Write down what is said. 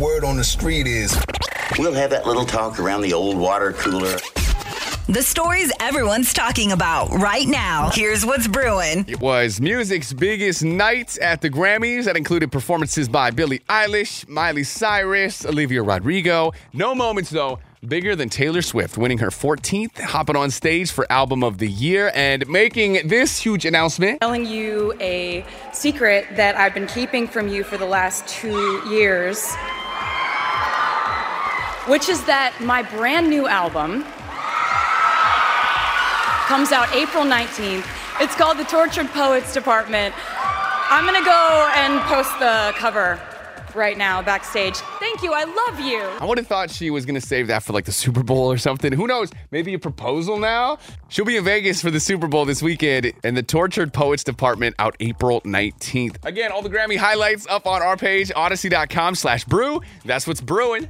Word on the street is We'll have that little talk around the old water cooler. The stories everyone's talking about right now. Here's what's brewing. It was music's biggest night at the Grammys that included performances by Billie Eilish, Miley Cyrus, Olivia Rodrigo. No moments, though, bigger than Taylor Swift winning her 14th, hopping on stage for Album of the Year and making this huge announcement. telling you a secret that I've been keeping from you for the last two years, which is that my brand new album comes out April 19th. It's called The Tortured Poets Department. I'm gonna go and post the cover right now backstage. Thank you, I love you. I would have thought she was going to save that for like the Super Bowl or something. Who knows? Maybe a proposal now? She'll be in Vegas for the Super Bowl this weekend and the Tortured Poets Department out April 19th. Again, all the Grammy highlights up on our page, audacy.com slash brew. That's what's brewing.